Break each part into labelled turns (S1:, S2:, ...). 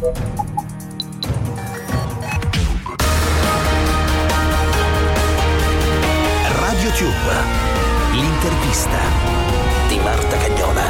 S1: Radio Tube, l'intervista di Marta Cagnola.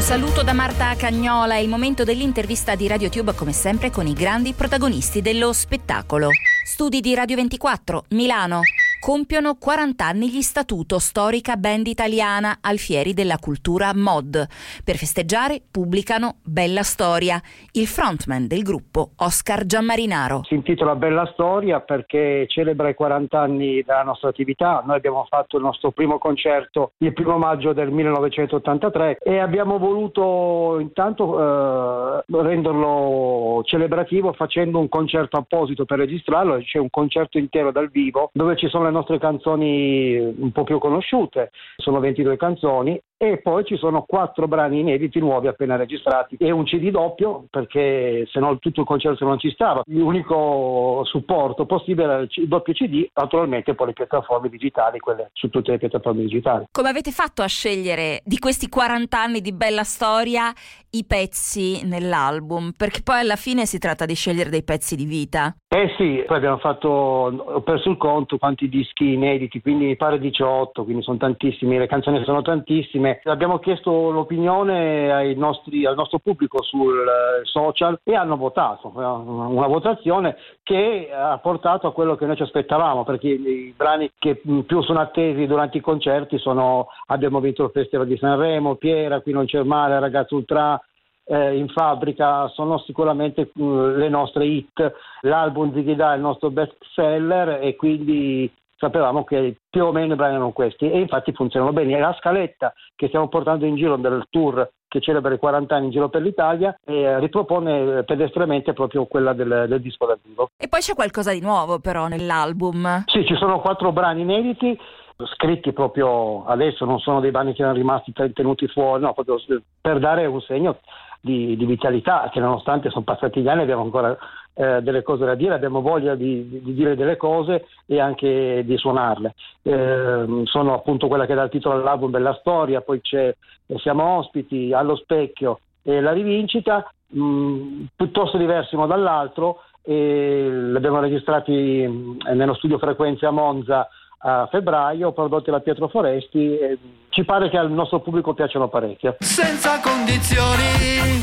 S2: Saluto da Marta Cagnola, è il momento dell'intervista di RadioTube come sempre con i grandi protagonisti dello spettacolo. Studi di Radio 24, Milano compiono 40 anni gli Statuto, storica band italiana, alfieri della cultura mod. Per festeggiare pubblicano Bella Storia. Il frontman del gruppo, Oscar Giammarinaro.
S3: Si intitola Bella Storia perché celebra i 40 anni della nostra attività. Noi abbiamo fatto il nostro primo concerto il primo maggio del 1983 e abbiamo voluto intanto eh, renderlo celebrativo facendo un concerto apposito per registrarlo. C'è un concerto intero dal vivo dove ci sono le nostre canzoni un po' più conosciute, sono 22 canzoni e poi ci sono quattro brani inediti nuovi appena registrati e un CD doppio perché se no tutto il concerto non ci stava. L'unico supporto possibile era il doppio CD, naturalmente poi le piattaforme digitali, quelle su tutte le piattaforme digitali.
S2: Come avete fatto a scegliere di questi 40 anni di bella storia i pezzi nell'album? Perché poi alla fine si tratta di scegliere dei pezzi di vita.
S3: Eh sì, poi abbiamo fatto, ho perso il conto quanti dischi inediti, quindi mi pare 18, quindi sono tantissimi, le canzoni sono tantissime insieme. Abbiamo chiesto l'opinione nostri, al nostro pubblico sul eh, social e hanno votato, una votazione che ha portato a quello che noi ci aspettavamo, perché i brani che più sono attesi durante i concerti sono abbiamo vinto il Festival di Sanremo, Piera, Qui non c'è male, Ragazzo Ultra, eh, in fabbrica sono sicuramente uh, le nostre hit. L'album Zigida è il nostro best seller e quindi sapevamo che più o meno i brani erano questi e infatti funzionano bene. E la scaletta che stiamo portando in giro del tour che celebra i 40 anni in giro per l'Italia e ripropone pedestramente proprio quella del, del disco dal vivo.
S2: E poi c'è qualcosa di nuovo però nell'album.
S3: Sì, ci sono quattro brani inediti scritti proprio adesso, non sono dei brani che erano rimasti tenuti fuori, no, proprio per dare un segno di, di vitalità, che nonostante sono passati gli anni abbiamo ancora eh, delle cose da dire, abbiamo voglia di, di, dire delle cose e anche di suonarle. Eh, sono appunto quella che dà il titolo all'album Bella Storia, poi c'è eh, Siamo ospiti, Allo specchio e La rivincita, mh, mm, piuttosto diversi uno dall'altro, e li abbiamo registrati mm, nello studio Frequenze a Monza a febbraio, prodotti da Pietro Foresti. E ci pare che al nostro pubblico piacciono parecchio.
S4: Senza condizioni,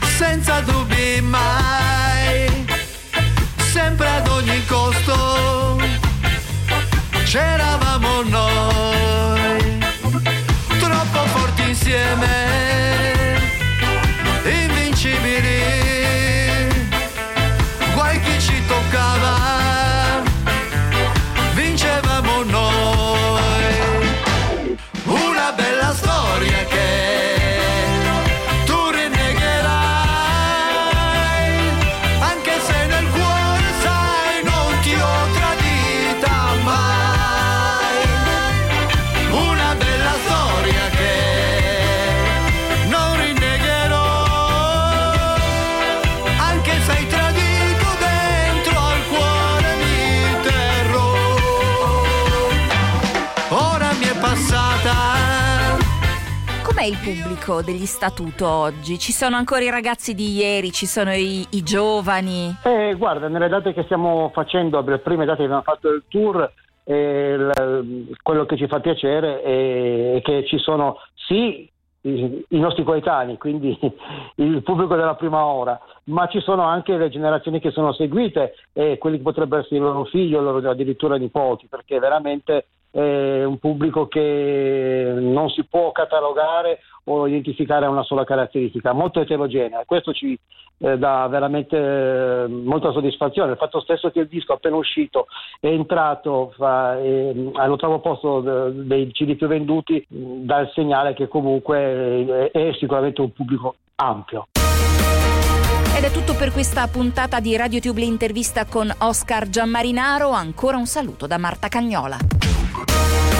S4: senza dubbi mai, sempre ad ogni costo, c'eravamo noi,
S2: è il pubblico degli Statuto oggi? Ci sono ancora i ragazzi di ieri, ci sono i, i giovani?
S3: Eh, guarda, nelle date che stiamo facendo, le prime date che abbiamo fatto il tour, eh, l- quello che ci fa piacere è che ci sono sì i, i nostri coetanei, quindi il pubblico della prima ora, ma ci sono anche le generazioni che sono seguite e quelli che potrebbero essere i loro figli o loro addirittura nipoti, perché veramente è un pubblico che non si può catalogare o identificare a una sola caratteristica, molto eterogenea questo ci eh, dà veramente eh, molta soddisfazione. Il fatto stesso che il disco appena uscito è entrato fa, eh, all'ottavo posto de, dei CD più venduti dà il segnale che comunque è, è sicuramente un pubblico ampio.
S2: Ed è tutto per questa puntata di RadioTube l'intervista con Oscar Giammarinaro. Ancora un saluto da Marta Cagnola. Thank you.